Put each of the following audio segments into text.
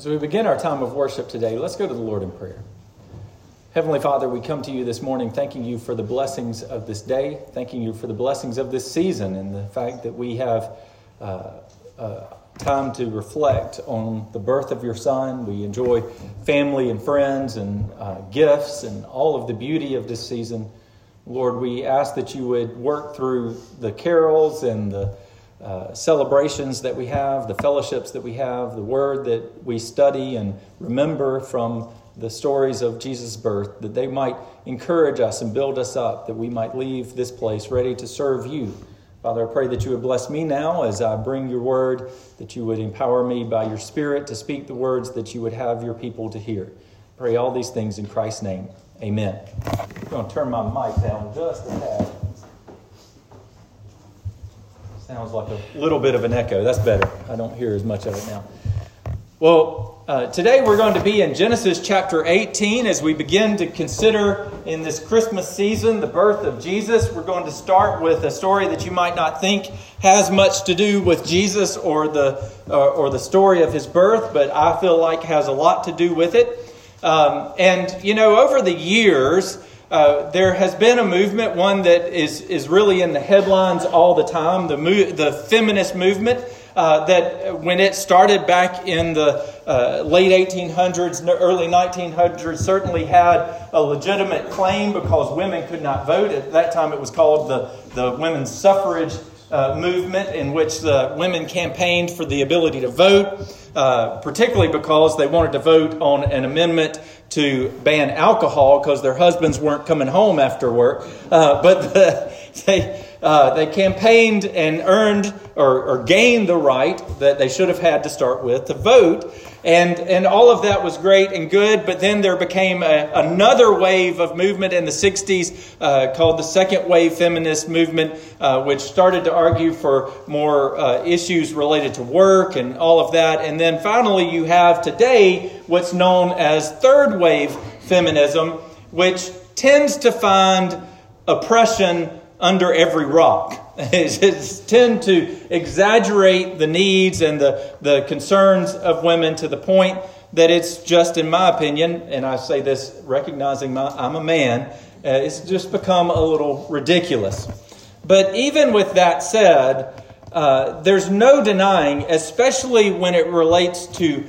As we begin our time of worship today, let's go to the Lord in prayer. Heavenly Father, we come to you this morning thanking you for the blessings of this day, thanking you for the blessings of this season, and the fact that we have uh, uh, time to reflect on the birth of your Son. We enjoy family and friends and uh, gifts and all of the beauty of this season. Lord, we ask that you would work through the carols and the uh, celebrations that we have, the fellowships that we have, the word that we study and remember from the stories of Jesus' birth, that they might encourage us and build us up, that we might leave this place ready to serve you. Father, I pray that you would bless me now as I bring your word, that you would empower me by your Spirit to speak the words that you would have your people to hear. Pray all these things in Christ's name. Amen. I'm going to turn my mic down just a tad. Sounds like a little bit of an echo. That's better. I don't hear as much of it now. Well, uh, today we're going to be in Genesis chapter 18 as we begin to consider in this Christmas season the birth of Jesus. We're going to start with a story that you might not think has much to do with Jesus or the, uh, or the story of his birth, but I feel like has a lot to do with it. Um, and, you know, over the years, uh, there has been a movement, one that is, is really in the headlines all the time, the, mo- the feminist movement. Uh, that when it started back in the uh, late 1800s, early 1900s, certainly had a legitimate claim because women could not vote. At that time, it was called the, the women's suffrage uh, movement, in which the women campaigned for the ability to vote, uh, particularly because they wanted to vote on an amendment to ban alcohol because their husbands weren't coming home after work. Uh, but the, they, uh, they campaigned and earned or, or, gained the right that they should have had to start with to vote. And, and all of that was great and good, but then there became a, another wave of movement in the 60s uh, called the second wave feminist movement, uh, which started to argue for more uh, issues related to work and all of that. And then finally, you have today what's known as third wave feminism, which tends to find oppression under every rock. Tend to exaggerate the needs and the, the concerns of women to the point that it's just, in my opinion, and I say this recognizing my, I'm a man, uh, it's just become a little ridiculous. But even with that said, uh, there's no denying, especially when it relates to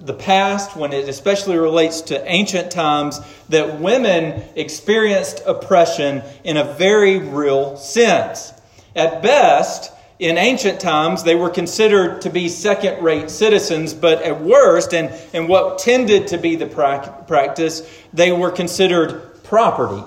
the past, when it especially relates to ancient times, that women experienced oppression in a very real sense. At best, in ancient times, they were considered to be second rate citizens, but at worst, and, and what tended to be the practice, they were considered property.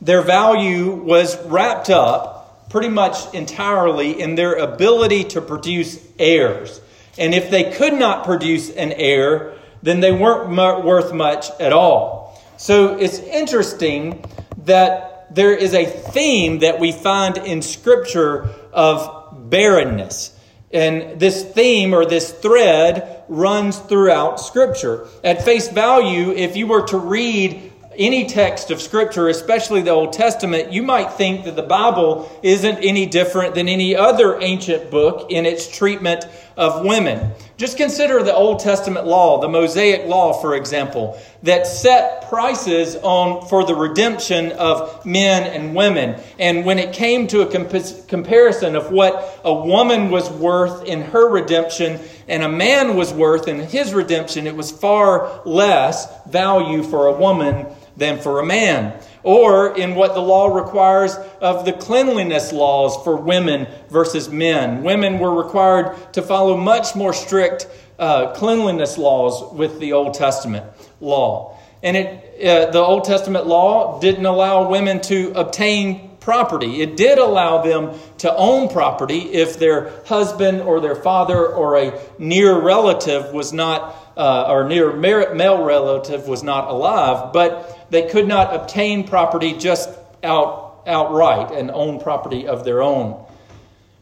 Their value was wrapped up pretty much entirely in their ability to produce heirs. And if they could not produce an heir, then they weren't worth much at all. So it's interesting that there is a theme that we find in Scripture of barrenness. And this theme or this thread runs throughout Scripture. At face value, if you were to read any text of Scripture, especially the Old Testament, you might think that the Bible isn't any different than any other ancient book in its treatment of women. Just consider the Old Testament law, the Mosaic law, for example, that set prices on for the redemption of men and women. And when it came to a comp- comparison of what a woman was worth in her redemption and a man was worth in his redemption, it was far less value for a woman than for a man. Or in what the law requires of the cleanliness laws for women versus men. Women were required to follow much more strict uh, cleanliness laws with the Old Testament law. And it, uh, the Old Testament law didn't allow women to obtain property. It did allow them to own property if their husband or their father or a near relative was not, uh, or near male relative was not alive, but they could not obtain property just out, outright and own property of their own.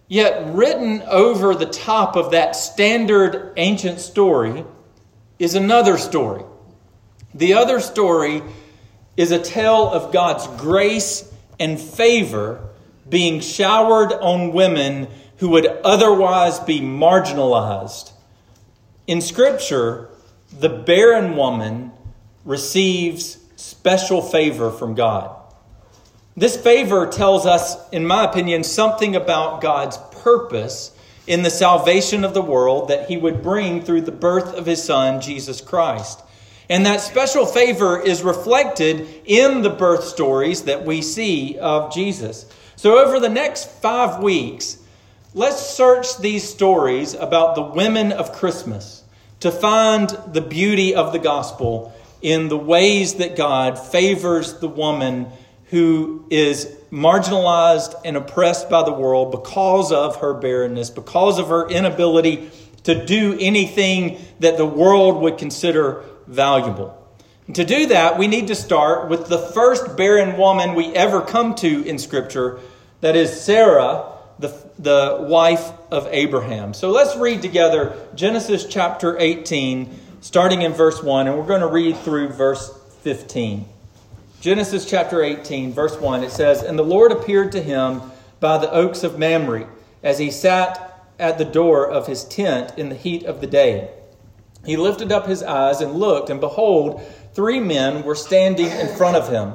Yet, written over the top of that standard ancient story is another story. The other story is a tale of God's grace and favor being showered on women who would otherwise be marginalized. In Scripture, the barren woman receives special favor from God. This favor tells us, in my opinion, something about God's purpose in the salvation of the world that he would bring through the birth of his son, Jesus Christ. And that special favor is reflected in the birth stories that we see of Jesus. So, over the next five weeks, let's search these stories about the women of Christmas to find the beauty of the gospel in the ways that God favors the woman who is marginalized and oppressed by the world because of her barrenness, because of her inability to do anything that the world would consider valuable. And to do that, we need to start with the first barren woman we ever come to in Scripture, that is Sarah, the, the wife of Abraham. So let's read together Genesis chapter 18, starting in verse 1, and we're going to read through verse 15. Genesis chapter 18, verse 1, it says, And the Lord appeared to him by the oaks of Mamre as he sat at the door of his tent in the heat of the day. He lifted up his eyes and looked, and behold, three men were standing in front of him.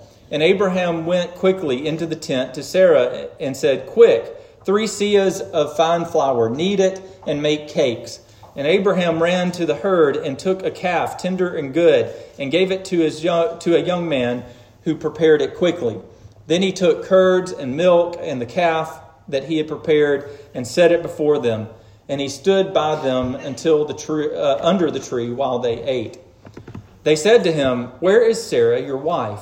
And Abraham went quickly into the tent to Sarah and said, Quick, three seahs of fine flour, knead it, and make cakes. And Abraham ran to the herd and took a calf, tender and good, and gave it to, his young, to a young man who prepared it quickly. Then he took curds and milk and the calf that he had prepared and set it before them. And he stood by them until the tree, uh, under the tree while they ate. They said to him, Where is Sarah, your wife?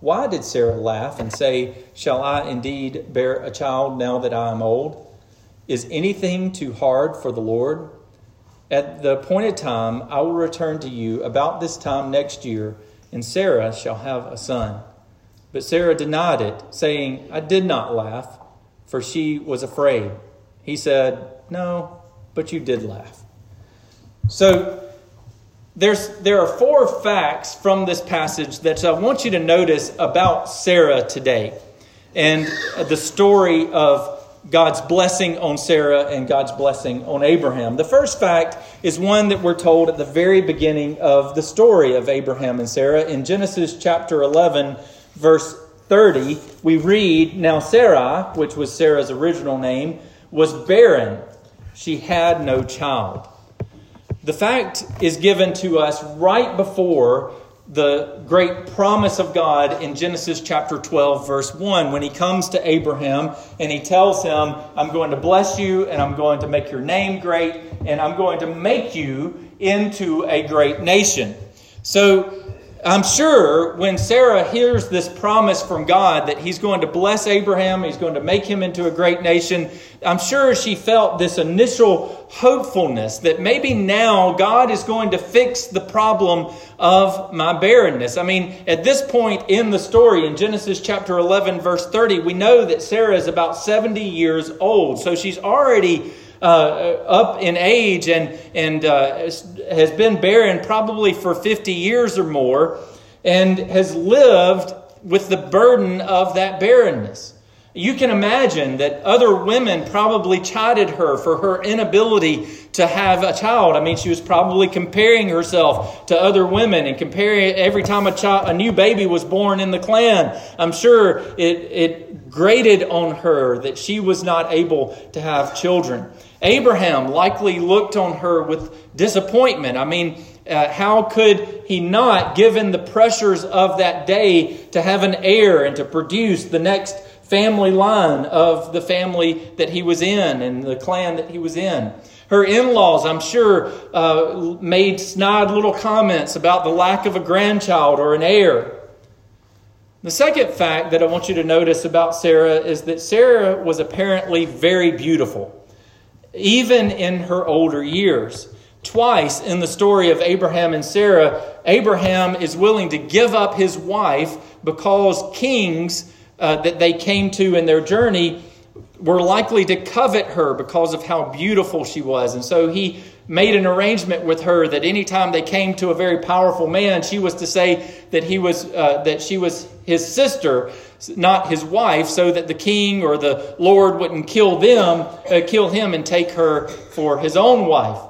why did Sarah laugh and say, Shall I indeed bear a child now that I am old? Is anything too hard for the Lord? At the appointed time, I will return to you about this time next year, and Sarah shall have a son. But Sarah denied it, saying, I did not laugh, for she was afraid. He said, No, but you did laugh. So, there's, there are four facts from this passage that I want you to notice about Sarah today and the story of God's blessing on Sarah and God's blessing on Abraham. The first fact is one that we're told at the very beginning of the story of Abraham and Sarah. In Genesis chapter 11, verse 30, we read Now Sarai, which was Sarah's original name, was barren. She had no child. The fact is given to us right before the great promise of God in Genesis chapter 12, verse 1, when he comes to Abraham and he tells him, I'm going to bless you and I'm going to make your name great and I'm going to make you into a great nation. So I'm sure when Sarah hears this promise from God that he's going to bless Abraham, he's going to make him into a great nation, I'm sure she felt this initial hopefulness that maybe now God is going to fix the problem of my barrenness. I mean, at this point in the story, in Genesis chapter 11, verse 30, we know that Sarah is about 70 years old. So she's already uh, up in age and, and uh, has been barren probably for 50 years or more and has lived with the burden of that barrenness. You can imagine that other women probably chided her for her inability to have a child. I mean, she was probably comparing herself to other women and comparing every time a, child, a new baby was born in the clan. I'm sure it, it grated on her that she was not able to have children. Abraham likely looked on her with disappointment. I mean, Uh, how could he not, given the pressures of that day, to have an heir and to produce the next family line of the family that he was in and the clan that he was in? Her in laws, I'm sure, uh, made snide little comments about the lack of a grandchild or an heir. The second fact that I want you to notice about Sarah is that Sarah was apparently very beautiful, even in her older years. Twice in the story of Abraham and Sarah, Abraham is willing to give up his wife because kings uh, that they came to in their journey were likely to covet her because of how beautiful she was. And so he made an arrangement with her that anytime they came to a very powerful man, she was to say that he was uh, that she was his sister, not his wife, so that the king or the lord wouldn't kill them, uh, kill him, and take her for his own wife.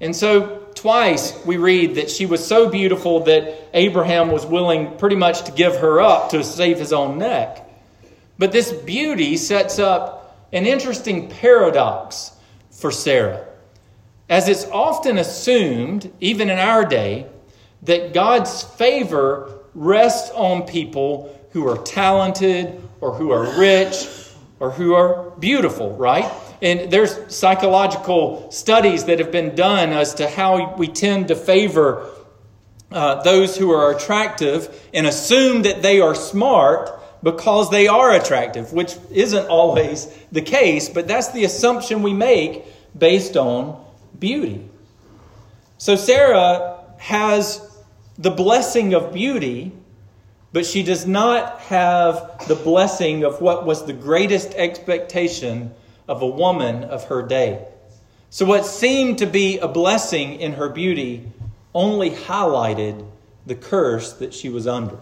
And so twice we read that she was so beautiful that Abraham was willing pretty much to give her up to save his own neck. But this beauty sets up an interesting paradox for Sarah. As it's often assumed, even in our day, that God's favor rests on people who are talented or who are rich or who are beautiful, right? And there's psychological studies that have been done as to how we tend to favor uh, those who are attractive and assume that they are smart because they are attractive, which isn't always the case, but that's the assumption we make based on beauty. So Sarah has the blessing of beauty, but she does not have the blessing of what was the greatest expectation of a woman of her day. So, what seemed to be a blessing in her beauty only highlighted the curse that she was under.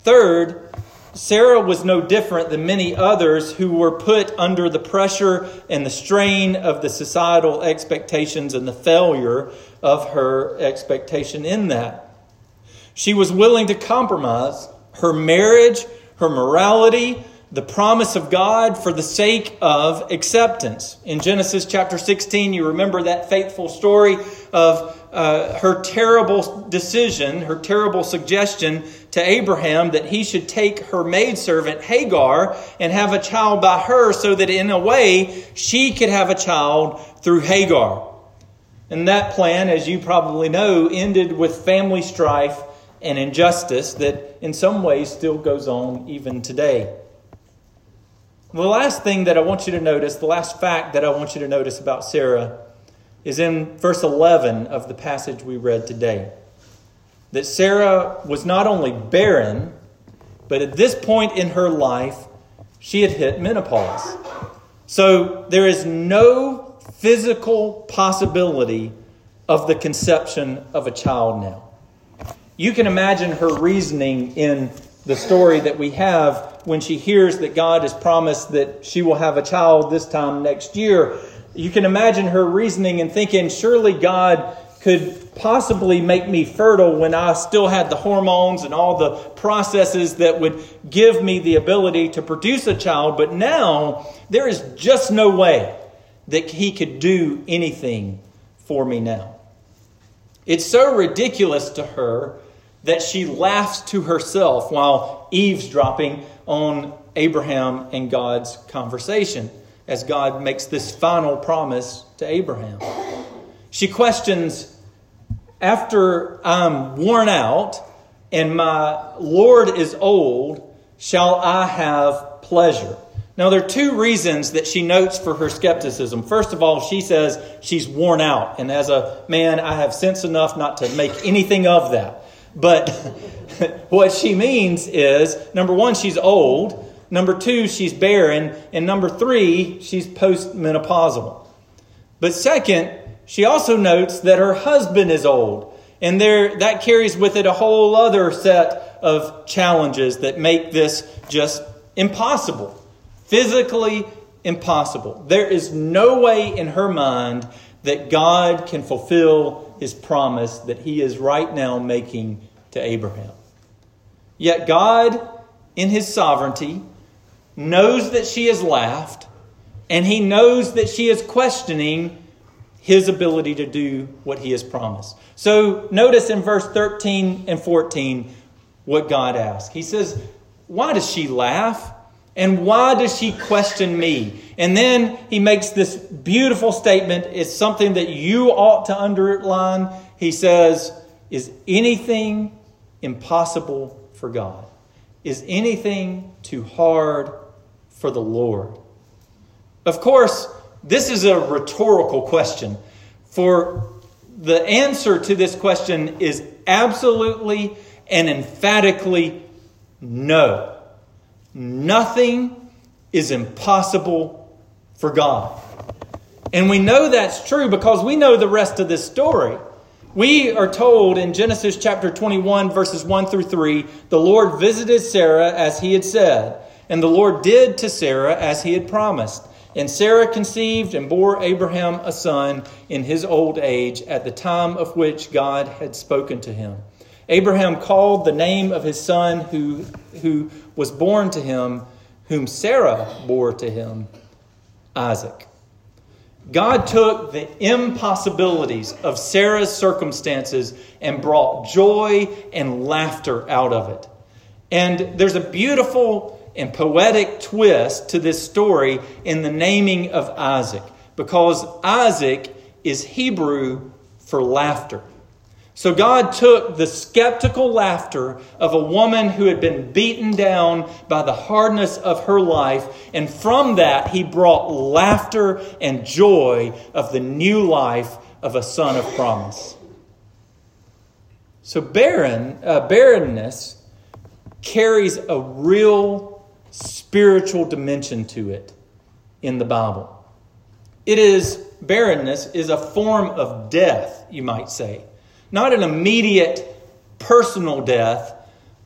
Third, Sarah was no different than many others who were put under the pressure and the strain of the societal expectations and the failure of her expectation in that. She was willing to compromise her marriage, her morality, the promise of God for the sake of acceptance. In Genesis chapter 16, you remember that faithful story of uh, her terrible decision, her terrible suggestion to Abraham that he should take her maidservant Hagar and have a child by her so that in a way she could have a child through Hagar. And that plan, as you probably know, ended with family strife and injustice that in some ways still goes on even today. The last thing that I want you to notice, the last fact that I want you to notice about Sarah, is in verse 11 of the passage we read today. That Sarah was not only barren, but at this point in her life, she had hit menopause. So there is no physical possibility of the conception of a child now. You can imagine her reasoning in the story that we have when she hears that God has promised that she will have a child this time next year. You can imagine her reasoning and thinking, surely God could possibly make me fertile when I still had the hormones and all the processes that would give me the ability to produce a child. But now there is just no way that He could do anything for me now. It's so ridiculous to her that she laughs to herself while eavesdropping on Abraham and God's conversation as God makes this final promise to Abraham. She questions After I'm worn out and my Lord is old, shall I have pleasure? Now, there are two reasons that she notes for her skepticism. First of all, she says she's worn out. And as a man, I have sense enough not to make anything of that. But what she means is number one, she's old. Number two, she's barren. And number three, she's postmenopausal. But second, she also notes that her husband is old. And there, that carries with it a whole other set of challenges that make this just impossible. Physically impossible. There is no way in her mind that God can fulfill his promise that he is right now making to Abraham. Yet God, in his sovereignty, knows that she has laughed, and he knows that she is questioning his ability to do what he has promised. So notice in verse 13 and 14 what God asks. He says, Why does she laugh? And why does she question me? And then he makes this beautiful statement. It's something that you ought to underline. He says, Is anything impossible for God? Is anything too hard for the Lord? Of course, this is a rhetorical question. For the answer to this question is absolutely and emphatically no. Nothing is impossible for God. And we know that's true because we know the rest of this story. We are told in Genesis chapter 21, verses 1 through 3, the Lord visited Sarah as he had said, and the Lord did to Sarah as he had promised. And Sarah conceived and bore Abraham a son in his old age at the time of which God had spoken to him. Abraham called the name of his son who, who was born to him, whom Sarah bore to him, Isaac. God took the impossibilities of Sarah's circumstances and brought joy and laughter out of it. And there's a beautiful and poetic twist to this story in the naming of Isaac, because Isaac is Hebrew for laughter. So God took the skeptical laughter of a woman who had been beaten down by the hardness of her life, and from that he brought laughter and joy of the new life of a son of promise. So barren, uh, barrenness carries a real spiritual dimension to it in the Bible. It is, barrenness is a form of death, you might say. Not an immediate personal death,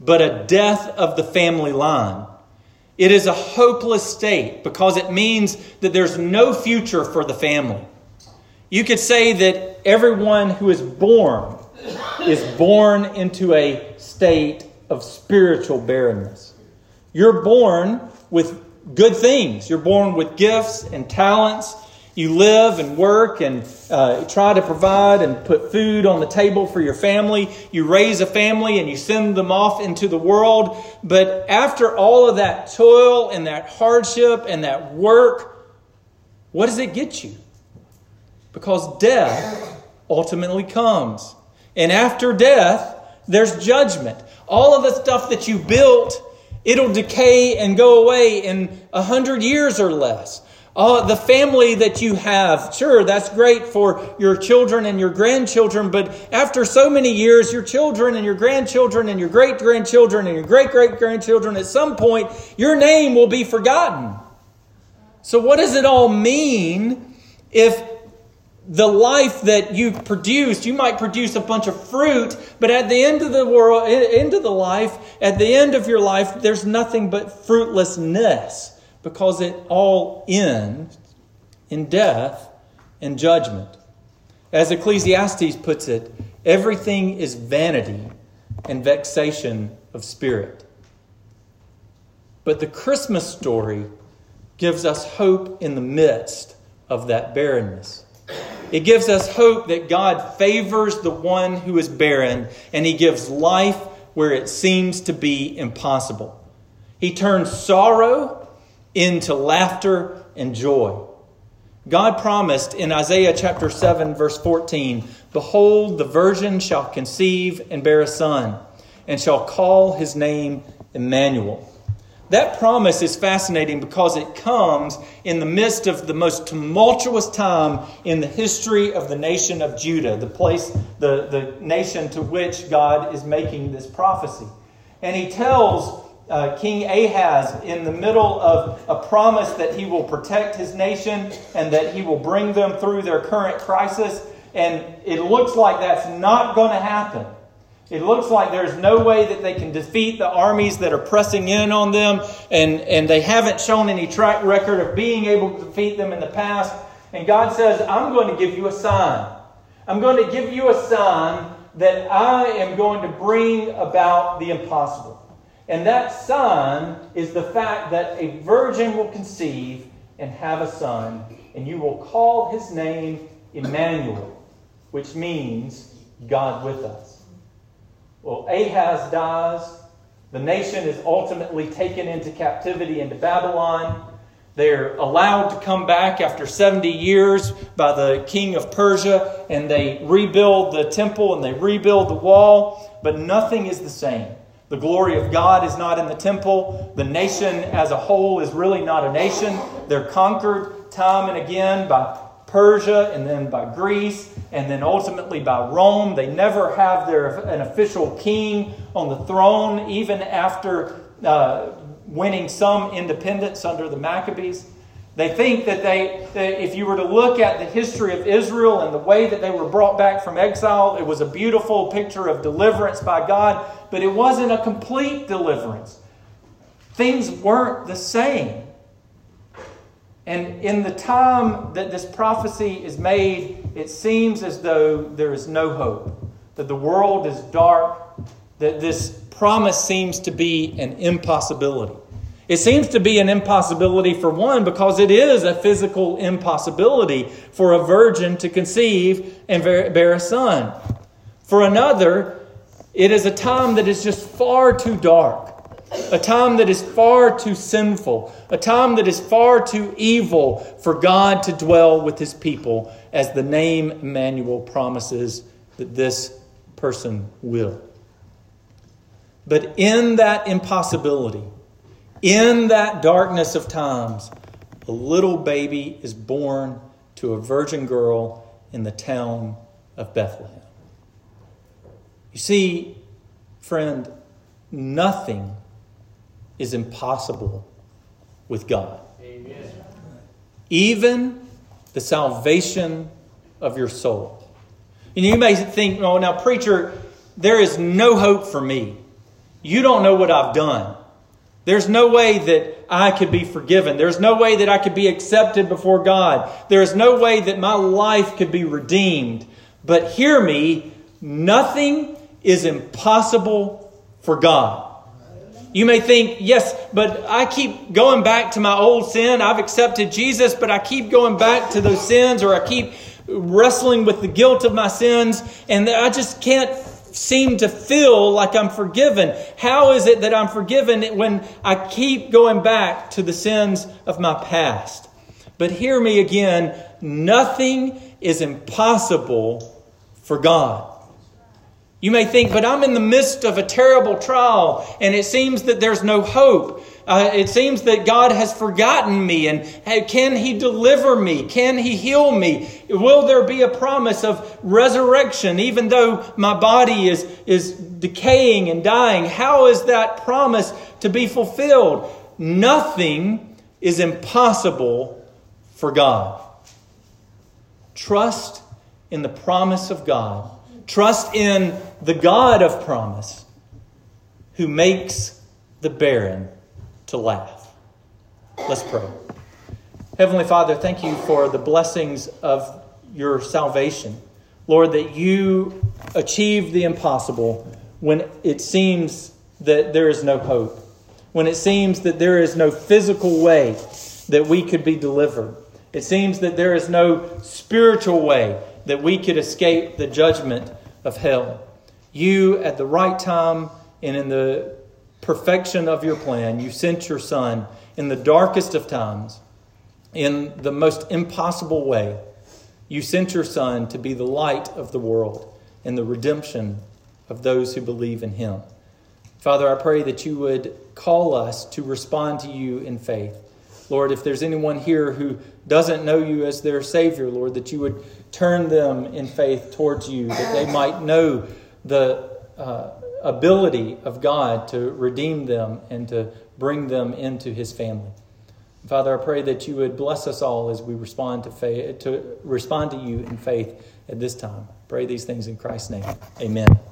but a death of the family line. It is a hopeless state because it means that there's no future for the family. You could say that everyone who is born is born into a state of spiritual barrenness. You're born with good things. You're born with gifts and talents. You live and work and uh, try to provide and put food on the table for your family. You raise a family and you send them off into the world. But after all of that toil and that hardship and that work, what does it get you? Because death ultimately comes. And after death, there's judgment. All of the stuff that you built It'll decay and go away in a hundred years or less. Uh, the family that you have, sure, that's great for your children and your grandchildren, but after so many years, your children and your grandchildren and your great grandchildren and your great great grandchildren, at some point, your name will be forgotten. So, what does it all mean if the life that you've produced, you might produce a bunch of fruit, but at the end of the world, end of the life, at the end of your life, there's nothing but fruitlessness because it all ends in death and judgment. As Ecclesiastes puts it, everything is vanity and vexation of spirit. But the Christmas story gives us hope in the midst of that barrenness. It gives us hope that God favors the one who is barren and he gives life where it seems to be impossible. He turns sorrow into laughter and joy. God promised in Isaiah chapter 7, verse 14 Behold, the virgin shall conceive and bear a son, and shall call his name Emmanuel. That promise is fascinating because it comes in the midst of the most tumultuous time in the history of the nation of Judah, the place, the, the nation to which God is making this prophecy. And he tells uh, King Ahaz in the middle of a promise that he will protect his nation and that he will bring them through their current crisis. And it looks like that's not going to happen. It looks like there's no way that they can defeat the armies that are pressing in on them, and, and they haven't shown any track record of being able to defeat them in the past. And God says, I'm going to give you a sign. I'm going to give you a sign that I am going to bring about the impossible. And that sign is the fact that a virgin will conceive and have a son, and you will call his name Emmanuel, which means God with us. Well, Ahaz dies. The nation is ultimately taken into captivity into Babylon. They're allowed to come back after 70 years by the king of Persia, and they rebuild the temple and they rebuild the wall, but nothing is the same. The glory of God is not in the temple. The nation as a whole is really not a nation. They're conquered time and again by Persia and then by Greece and then ultimately by Rome. They never have their, an official king on the throne, even after uh, winning some independence under the Maccabees. They think that they, that if you were to look at the history of Israel and the way that they were brought back from exile, it was a beautiful picture of deliverance by God, but it wasn't a complete deliverance. Things weren't the same. And in the time that this prophecy is made, it seems as though there is no hope, that the world is dark, that this promise seems to be an impossibility. It seems to be an impossibility for one because it is a physical impossibility for a virgin to conceive and bear a son. For another, it is a time that is just far too dark, a time that is far too sinful, a time that is far too evil for God to dwell with his people, as the name Emmanuel promises that this person will. But in that impossibility, in that darkness of times, a little baby is born to a virgin girl in the town of Bethlehem. You see, friend, nothing is impossible with God. Amen. Even the salvation of your soul. And you may think, oh, now, preacher, there is no hope for me. You don't know what I've done. There's no way that I could be forgiven. There's no way that I could be accepted before God. There's no way that my life could be redeemed. But hear me, nothing is impossible for God. You may think, yes, but I keep going back to my old sin. I've accepted Jesus, but I keep going back to those sins, or I keep wrestling with the guilt of my sins, and I just can't seem to feel like I'm forgiven. How is it that I'm forgiven when I keep going back to the sins of my past? But hear me again nothing is impossible for God. You may think, but I'm in the midst of a terrible trial and it seems that there's no hope. Uh, it seems that God has forgotten me, and can He deliver me? Can He heal me? Will there be a promise of resurrection, even though my body is, is decaying and dying? How is that promise to be fulfilled? Nothing is impossible for God. Trust in the promise of God. Trust in the God of promise who makes the barren to laugh. Let's pray. Heavenly Father, thank you for the blessings of your salvation. Lord, that you achieve the impossible when it seems that there is no hope, when it seems that there is no physical way that we could be delivered. It seems that there is no spiritual way that we could escape the judgment of hell. You, at the right time and in the perfection of your plan, you sent your Son in the darkest of times, in the most impossible way. You sent your Son to be the light of the world and the redemption of those who believe in him. Father, I pray that you would call us to respond to you in faith. Lord, if there's anyone here who doesn't know you as their Savior, Lord, that you would turn them in faith towards you, that they might know the uh, ability of God to redeem them and to bring them into his family. Father, I pray that you would bless us all as we respond to faith, to respond to you in faith at this time. Pray these things in Christ's name. Amen.